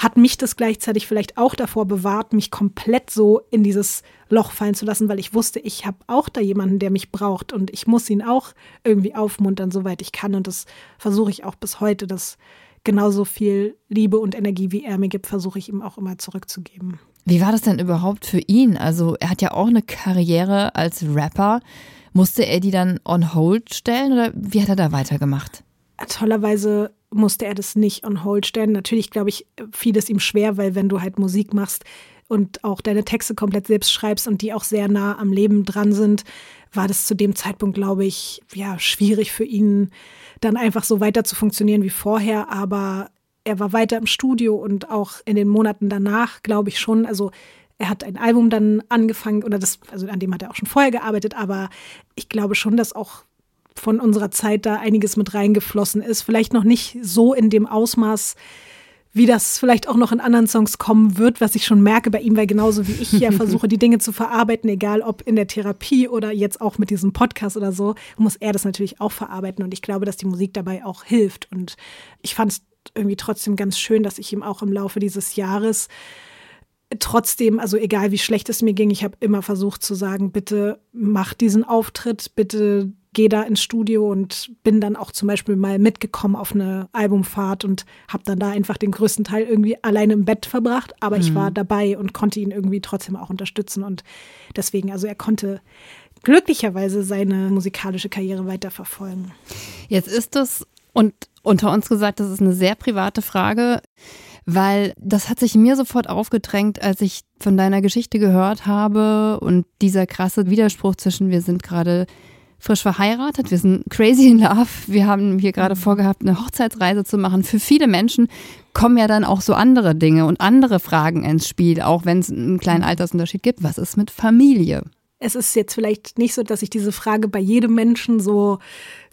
Speaker 1: hat mich das gleichzeitig vielleicht auch davor bewahrt, mich komplett so in dieses Loch fallen zu lassen, weil ich wusste, ich habe auch da jemanden, der mich braucht und ich muss ihn auch irgendwie aufmuntern, soweit ich kann. Und das versuche ich auch bis heute, dass genauso viel Liebe und Energie, wie er mir gibt, versuche ich ihm auch immer zurückzugeben.
Speaker 2: Wie war das denn überhaupt für ihn? Also er hat ja auch eine Karriere als Rapper. Musste er die dann on hold stellen oder wie hat er da weitergemacht?
Speaker 1: Tollerweise musste er das nicht on hold stellen. Natürlich, glaube ich, fiel es ihm schwer, weil wenn du halt Musik machst und auch deine Texte komplett selbst schreibst und die auch sehr nah am Leben dran sind, war das zu dem Zeitpunkt, glaube ich, ja, schwierig für ihn, dann einfach so weiter zu funktionieren wie vorher. Aber er war weiter im Studio und auch in den Monaten danach, glaube ich schon. Also er hat ein Album dann angefangen oder das, also an dem hat er auch schon vorher gearbeitet, aber ich glaube schon, dass auch von unserer Zeit da einiges mit reingeflossen ist. Vielleicht noch nicht so in dem Ausmaß, wie das vielleicht auch noch in anderen Songs kommen wird, was ich schon merke bei ihm, weil genauso wie ich ja versuche, die Dinge zu verarbeiten, egal ob in der Therapie oder jetzt auch mit diesem Podcast oder so, muss er das natürlich auch verarbeiten. Und ich glaube, dass die Musik dabei auch hilft. Und ich fand es irgendwie trotzdem ganz schön, dass ich ihm auch im Laufe dieses Jahres trotzdem, also egal wie schlecht es mir ging, ich habe immer versucht zu sagen, bitte mach diesen Auftritt, bitte gehe da ins Studio und bin dann auch zum Beispiel mal mitgekommen auf eine Albumfahrt und habe dann da einfach den größten Teil irgendwie alleine im Bett verbracht. Aber mhm. ich war dabei und konnte ihn irgendwie trotzdem auch unterstützen. Und deswegen, also er konnte glücklicherweise seine musikalische Karriere weiterverfolgen.
Speaker 2: Jetzt ist es, und unter uns gesagt, das ist eine sehr private Frage, weil das hat sich mir sofort aufgedrängt, als ich von deiner Geschichte gehört habe und dieser krasse Widerspruch zwischen wir sind gerade frisch verheiratet, wir sind crazy in love, wir haben hier gerade mhm. vorgehabt, eine Hochzeitsreise zu machen. Für viele Menschen kommen ja dann auch so andere Dinge und andere Fragen ins Spiel, auch wenn es einen kleinen mhm. Altersunterschied gibt. Was ist mit Familie?
Speaker 1: es ist jetzt vielleicht nicht so, dass ich diese Frage bei jedem Menschen so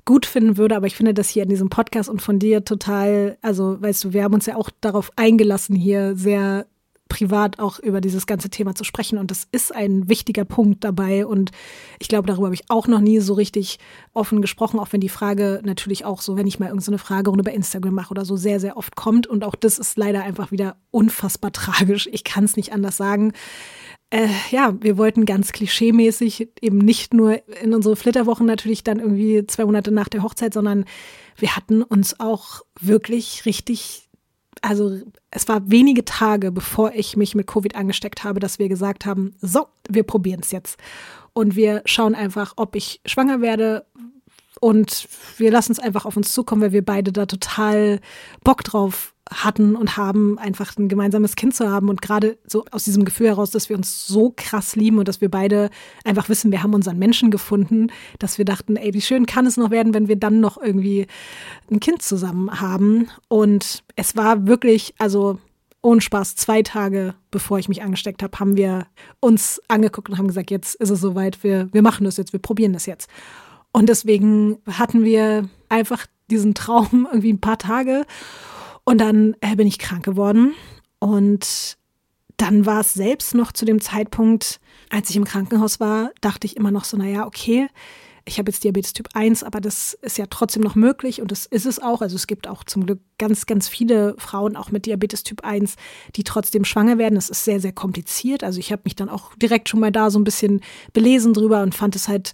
Speaker 1: gut finden würde, aber ich finde das hier in diesem Podcast und von dir total, also weißt du, wir haben uns ja auch darauf eingelassen, hier sehr privat auch über dieses ganze Thema zu sprechen. Und das ist ein wichtiger Punkt dabei. Und ich glaube, darüber habe ich auch noch nie so richtig offen gesprochen, auch wenn die Frage natürlich auch so, wenn ich mal irgendeine so Fragerunde bei Instagram mache oder so, sehr, sehr oft kommt. Und auch das ist leider einfach wieder unfassbar tragisch. Ich kann es nicht anders sagen. Äh, ja, wir wollten ganz klischeemäßig eben nicht nur in unsere Flitterwochen natürlich dann irgendwie zwei Monate nach der Hochzeit, sondern wir hatten uns auch wirklich richtig also es war wenige Tage, bevor ich mich mit Covid angesteckt habe, dass wir gesagt haben, so, wir probieren es jetzt. Und wir schauen einfach, ob ich schwanger werde. Und wir lassen es einfach auf uns zukommen, weil wir beide da total Bock drauf hatten und haben, einfach ein gemeinsames Kind zu haben und gerade so aus diesem Gefühl heraus, dass wir uns so krass lieben und dass wir beide einfach wissen, wir haben unseren Menschen gefunden, dass wir dachten, ey, wie schön kann es noch werden, wenn wir dann noch irgendwie ein Kind zusammen haben. Und es war wirklich, also ohne Spaß, zwei Tage bevor ich mich angesteckt habe, haben wir uns angeguckt und haben gesagt, jetzt ist es soweit, wir, wir machen das jetzt, wir probieren das jetzt. Und deswegen hatten wir einfach diesen Traum irgendwie ein paar Tage und dann äh, bin ich krank geworden und dann war es selbst noch zu dem Zeitpunkt, als ich im Krankenhaus war, dachte ich immer noch so, naja, okay, ich habe jetzt Diabetes Typ 1, aber das ist ja trotzdem noch möglich und das ist es auch. Also es gibt auch zum Glück ganz, ganz viele Frauen auch mit Diabetes Typ 1, die trotzdem schwanger werden. Das ist sehr, sehr kompliziert. Also ich habe mich dann auch direkt schon mal da so ein bisschen belesen drüber und fand es halt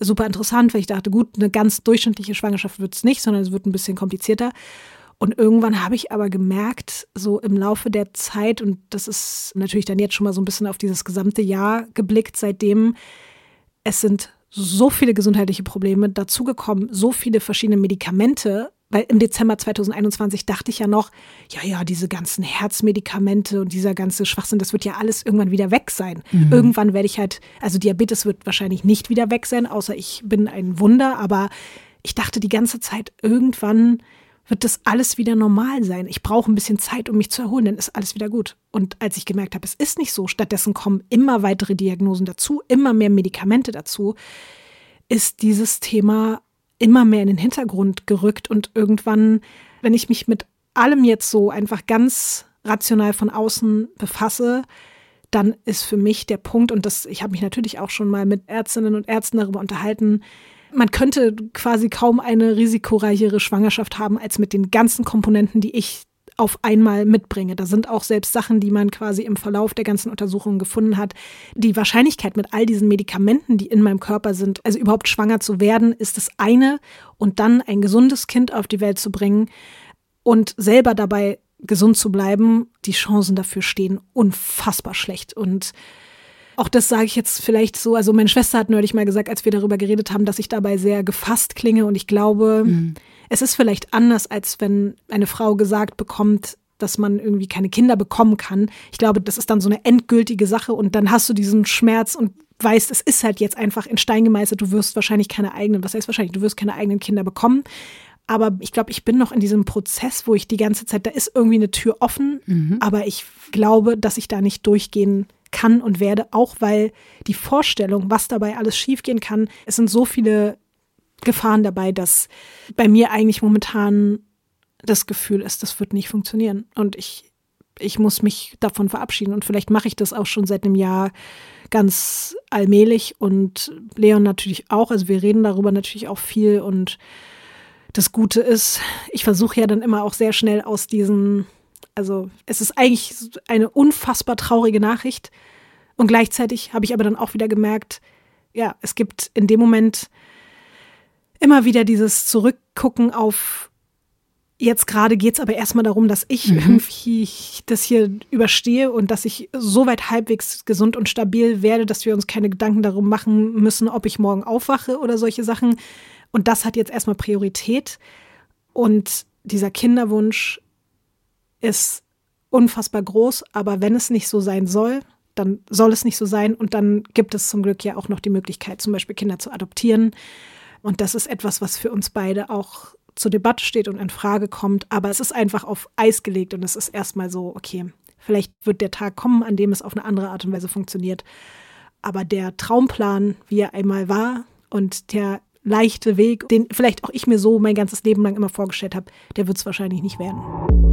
Speaker 1: super interessant, weil ich dachte, gut, eine ganz durchschnittliche Schwangerschaft wird es nicht, sondern es wird ein bisschen komplizierter. Und irgendwann habe ich aber gemerkt, so im Laufe der Zeit, und das ist natürlich dann jetzt schon mal so ein bisschen auf dieses gesamte Jahr geblickt, seitdem es sind so viele gesundheitliche Probleme dazugekommen, so viele verschiedene Medikamente, weil im Dezember 2021 dachte ich ja noch, ja, ja, diese ganzen Herzmedikamente und dieser ganze Schwachsinn, das wird ja alles irgendwann wieder weg sein. Mhm. Irgendwann werde ich halt, also Diabetes wird wahrscheinlich nicht wieder weg sein, außer ich bin ein Wunder, aber ich dachte die ganze Zeit, irgendwann wird das alles wieder normal sein. Ich brauche ein bisschen Zeit, um mich zu erholen, dann ist alles wieder gut. Und als ich gemerkt habe, es ist nicht so, stattdessen kommen immer weitere Diagnosen dazu, immer mehr Medikamente dazu, ist dieses Thema immer mehr in den Hintergrund gerückt und irgendwann, wenn ich mich mit allem jetzt so einfach ganz rational von außen befasse, dann ist für mich der Punkt, und das, ich habe mich natürlich auch schon mal mit Ärztinnen und Ärzten darüber unterhalten, man könnte quasi kaum eine risikoreichere Schwangerschaft haben als mit den ganzen Komponenten, die ich auf einmal mitbringe. Da sind auch selbst Sachen, die man quasi im Verlauf der ganzen Untersuchungen gefunden hat. Die Wahrscheinlichkeit mit all diesen Medikamenten, die in meinem Körper sind, also überhaupt schwanger zu werden, ist das eine und dann ein gesundes Kind auf die Welt zu bringen und selber dabei gesund zu bleiben, die Chancen dafür stehen unfassbar schlecht und auch das sage ich jetzt vielleicht so. Also meine Schwester hat neulich mal gesagt, als wir darüber geredet haben, dass ich dabei sehr gefasst klinge. Und ich glaube, mhm. es ist vielleicht anders, als wenn eine Frau gesagt bekommt, dass man irgendwie keine Kinder bekommen kann. Ich glaube, das ist dann so eine endgültige Sache und dann hast du diesen Schmerz und weißt, es ist halt jetzt einfach in Stein gemeißelt, du wirst wahrscheinlich keine eigenen, was heißt wahrscheinlich, du wirst keine eigenen Kinder bekommen. Aber ich glaube, ich bin noch in diesem Prozess, wo ich die ganze Zeit, da ist irgendwie eine Tür offen, mhm. aber ich glaube, dass ich da nicht durchgehen kann und werde, auch weil die Vorstellung, was dabei alles schiefgehen kann, es sind so viele Gefahren dabei, dass bei mir eigentlich momentan das Gefühl ist, das wird nicht funktionieren. Und ich, ich muss mich davon verabschieden. Und vielleicht mache ich das auch schon seit einem Jahr ganz allmählich und Leon natürlich auch. Also wir reden darüber natürlich auch viel. Und das Gute ist, ich versuche ja dann immer auch sehr schnell aus diesen also es ist eigentlich eine unfassbar traurige Nachricht. Und gleichzeitig habe ich aber dann auch wieder gemerkt, ja, es gibt in dem Moment immer wieder dieses Zurückgucken auf, jetzt gerade geht es aber erstmal darum, dass ich mhm. irgendwie das hier überstehe und dass ich soweit halbwegs gesund und stabil werde, dass wir uns keine Gedanken darum machen müssen, ob ich morgen aufwache oder solche Sachen. Und das hat jetzt erstmal Priorität. Und dieser Kinderwunsch ist unfassbar groß, aber wenn es nicht so sein soll, dann soll es nicht so sein. Und dann gibt es zum Glück ja auch noch die Möglichkeit, zum Beispiel Kinder zu adoptieren. Und das ist etwas, was für uns beide auch zur Debatte steht und in Frage kommt. Aber es ist einfach auf Eis gelegt und es ist erstmal so, okay, vielleicht wird der Tag kommen, an dem es auf eine andere Art und Weise funktioniert. aber der Traumplan, wie er einmal war und der leichte Weg, den vielleicht auch ich mir so mein ganzes Leben lang immer vorgestellt habe, der wird es wahrscheinlich nicht werden.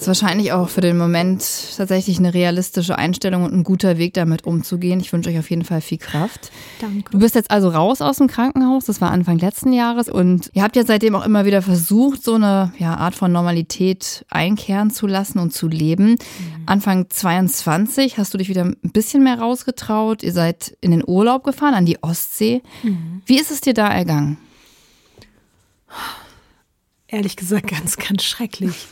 Speaker 2: Ist wahrscheinlich auch für den Moment tatsächlich eine realistische Einstellung und ein guter Weg, damit umzugehen. Ich wünsche euch auf jeden Fall viel Kraft.
Speaker 1: Danke.
Speaker 2: Du bist jetzt also raus aus dem Krankenhaus, das war Anfang letzten Jahres und ihr habt ja seitdem auch immer wieder versucht, so eine ja, Art von Normalität einkehren zu lassen und zu leben. Mhm. Anfang 22 hast du dich wieder ein bisschen mehr rausgetraut. Ihr seid in den Urlaub gefahren, an die Ostsee. Mhm. Wie ist es dir da ergangen?
Speaker 1: Ehrlich gesagt, ganz, ganz schrecklich.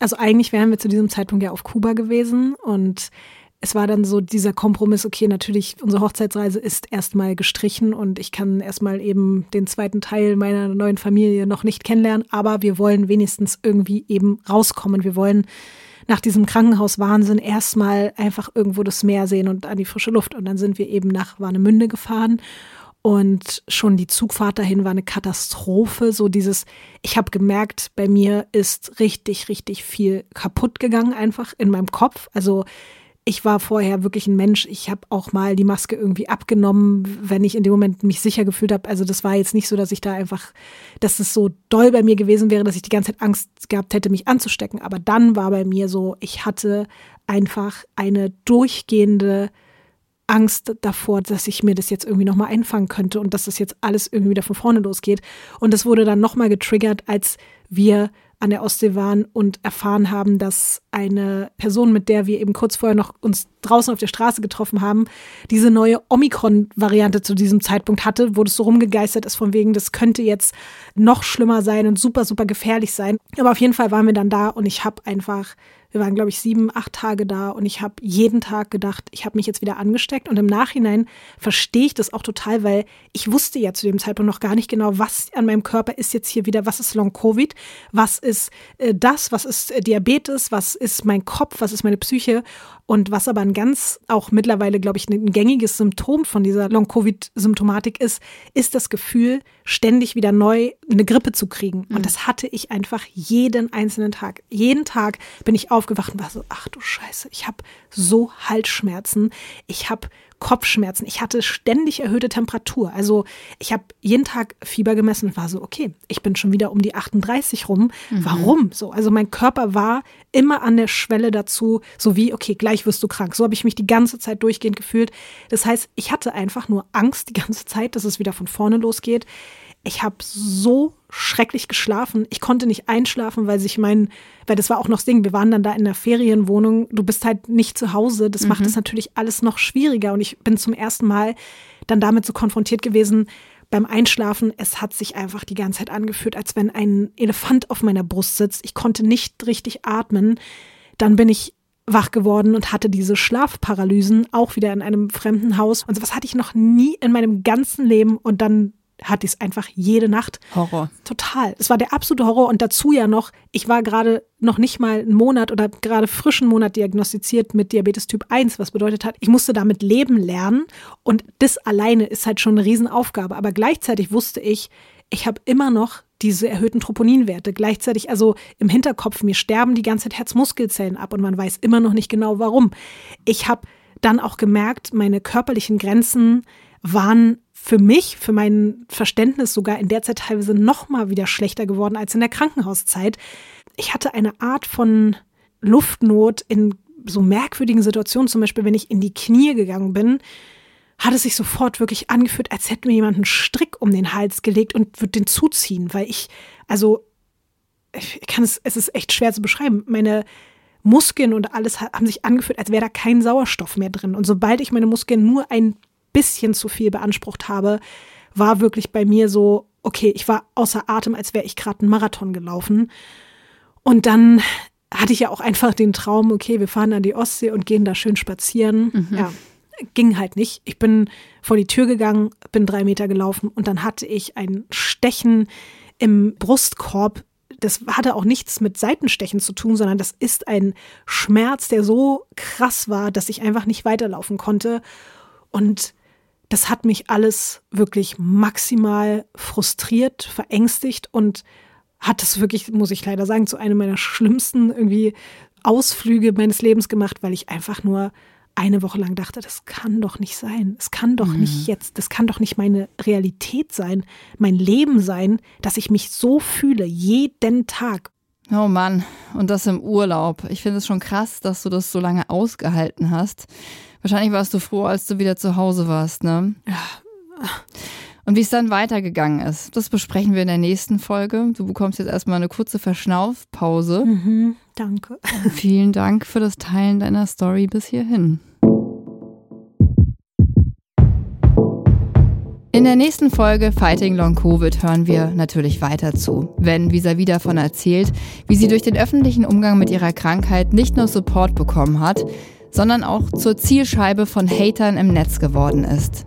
Speaker 1: Also eigentlich wären wir zu diesem Zeitpunkt ja auf Kuba gewesen und es war dann so dieser Kompromiss, okay, natürlich, unsere Hochzeitsreise ist erstmal gestrichen und ich kann erstmal eben den zweiten Teil meiner neuen Familie noch nicht kennenlernen, aber wir wollen wenigstens irgendwie eben rauskommen. Wir wollen nach diesem Krankenhauswahnsinn erstmal einfach irgendwo das Meer sehen und an die frische Luft. Und dann sind wir eben nach Warnemünde gefahren und schon die Zugfahrt dahin war eine Katastrophe. So dieses, ich habe gemerkt, bei mir ist richtig, richtig viel kaputt gegangen, einfach in meinem Kopf. Also ich war vorher wirklich ein Mensch. Ich habe auch mal die Maske irgendwie abgenommen, wenn ich in dem Moment mich sicher gefühlt habe. Also das war jetzt nicht so, dass ich da einfach, dass es so doll bei mir gewesen wäre, dass ich die ganze Zeit Angst gehabt hätte, mich anzustecken. Aber dann war bei mir so, ich hatte einfach eine durchgehende Angst davor, dass ich mir das jetzt irgendwie nochmal einfangen könnte und dass das jetzt alles irgendwie wieder von vorne losgeht. Und das wurde dann nochmal getriggert, als wir an der Ostsee waren und erfahren haben, dass eine Person, mit der wir eben kurz vorher noch uns draußen auf der Straße getroffen haben, diese neue Omikron-Variante zu diesem Zeitpunkt hatte, wo das so rumgegeistert ist, von wegen, das könnte jetzt noch schlimmer sein und super, super gefährlich sein. Aber auf jeden Fall waren wir dann da und ich habe einfach wir waren, glaube ich, sieben, acht Tage da und ich habe jeden Tag gedacht, ich habe mich jetzt wieder angesteckt. Und im Nachhinein verstehe ich das auch total, weil ich wusste ja zu dem Zeitpunkt noch gar nicht genau, was an meinem Körper ist jetzt hier wieder, was ist Long-Covid, was ist äh, das, was ist äh, Diabetes, was ist mein Kopf, was ist meine Psyche. Und was aber ein ganz, auch mittlerweile, glaube ich, ein gängiges Symptom von dieser Long-Covid-Symptomatik ist, ist das Gefühl, ständig wieder neu eine Grippe zu kriegen. Und mhm. das hatte ich einfach jeden einzelnen Tag. Jeden Tag bin ich aufgewacht und war so, ach du Scheiße, ich habe so Halsschmerzen, ich habe Kopfschmerzen. Ich hatte ständig erhöhte Temperatur. Also ich habe jeden Tag Fieber gemessen und war so, okay, ich bin schon wieder um die 38 rum. Mhm. Warum? So, also mein Körper war immer an der Schwelle dazu, so wie, okay, gleich wirst du krank. So habe ich mich die ganze Zeit durchgehend gefühlt. Das heißt, ich hatte einfach nur Angst die ganze Zeit, dass es wieder von vorne losgeht. Ich habe so schrecklich geschlafen. Ich konnte nicht einschlafen, weil sich mein, weil das war auch noch das Ding, wir waren dann da in der Ferienwohnung, du bist halt nicht zu Hause, das mhm. macht es natürlich alles noch schwieriger und ich bin zum ersten Mal dann damit so konfrontiert gewesen, beim Einschlafen, es hat sich einfach die ganze Zeit angefühlt, als wenn ein Elefant auf meiner Brust sitzt. Ich konnte nicht richtig atmen. Dann bin ich wach geworden und hatte diese Schlafparalysen auch wieder in einem fremden Haus. Und sowas hatte ich noch nie in meinem ganzen Leben. Und dann hatte ich es einfach jede Nacht.
Speaker 2: Horror.
Speaker 1: Total. Es war der absolute Horror und dazu ja noch, ich war gerade noch nicht mal einen Monat oder gerade frischen Monat diagnostiziert mit Diabetes Typ 1, was bedeutet hat, ich musste damit leben lernen und das alleine ist halt schon eine Riesenaufgabe. Aber gleichzeitig wusste ich, ich habe immer noch diese erhöhten Troponinwerte. Gleichzeitig also im Hinterkopf, mir sterben die ganze Zeit Herzmuskelzellen ab und man weiß immer noch nicht genau warum. Ich habe dann auch gemerkt, meine körperlichen Grenzen waren für mich, für mein Verständnis sogar in der Zeit teilweise noch mal wieder schlechter geworden als in der Krankenhauszeit. Ich hatte eine Art von Luftnot in so merkwürdigen Situationen, zum Beispiel wenn ich in die Knie gegangen bin, hat es sich sofort wirklich angefühlt, als hätte mir jemand einen Strick um den Hals gelegt und würde den zuziehen, weil ich, also, ich kann es, es ist echt schwer zu beschreiben. Meine Muskeln und alles haben sich angefühlt, als wäre da kein Sauerstoff mehr drin. Und sobald ich meine Muskeln nur ein bisschen zu viel beansprucht habe, war wirklich bei mir so, okay, ich war außer Atem, als wäre ich gerade einen Marathon gelaufen. Und dann hatte ich ja auch einfach den Traum, okay, wir fahren an die Ostsee und gehen da schön spazieren. Mhm. Ja, ging halt nicht. Ich bin vor die Tür gegangen, bin drei Meter gelaufen und dann hatte ich ein Stechen im Brustkorb. Das hatte auch nichts mit Seitenstechen zu tun, sondern das ist ein Schmerz, der so krass war, dass ich einfach nicht weiterlaufen konnte. Und das hat mich alles wirklich maximal frustriert, verängstigt und hat es wirklich, muss ich leider sagen, zu einem meiner schlimmsten irgendwie Ausflüge meines Lebens gemacht, weil ich einfach nur eine Woche lang dachte, das kann doch nicht sein. Es kann doch mhm. nicht jetzt, das kann doch nicht meine Realität sein, mein Leben sein, dass ich mich so fühle, jeden Tag.
Speaker 2: Oh Mann, und das im Urlaub. Ich finde es schon krass, dass du das so lange ausgehalten hast. Wahrscheinlich warst du froh, als du wieder zu Hause warst, ne? Ja. Und wie es dann weitergegangen ist, das besprechen wir in der nächsten Folge. Du bekommst jetzt erstmal eine kurze Verschnaufpause.
Speaker 1: Mhm, danke.
Speaker 2: Vielen Dank für das Teilen deiner Story bis hierhin. In der nächsten Folge Fighting Long Covid hören wir natürlich weiter zu, wenn Visa wieder davon erzählt, wie sie durch den öffentlichen Umgang mit ihrer Krankheit nicht nur Support bekommen hat, sondern auch zur Zielscheibe von Hatern im Netz geworden ist.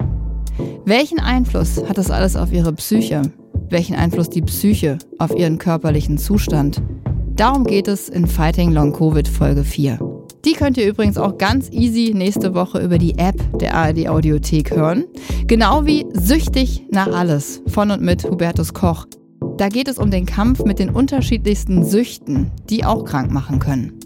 Speaker 2: Welchen Einfluss hat das alles auf ihre Psyche? Welchen Einfluss die Psyche auf ihren körperlichen Zustand? Darum geht es in Fighting Long Covid Folge 4. Die könnt ihr übrigens auch ganz easy nächste Woche über die App der ARD Audiothek hören. Genau wie Süchtig nach alles von und mit Hubertus Koch. Da geht es um den Kampf mit den unterschiedlichsten Süchten, die auch krank machen können.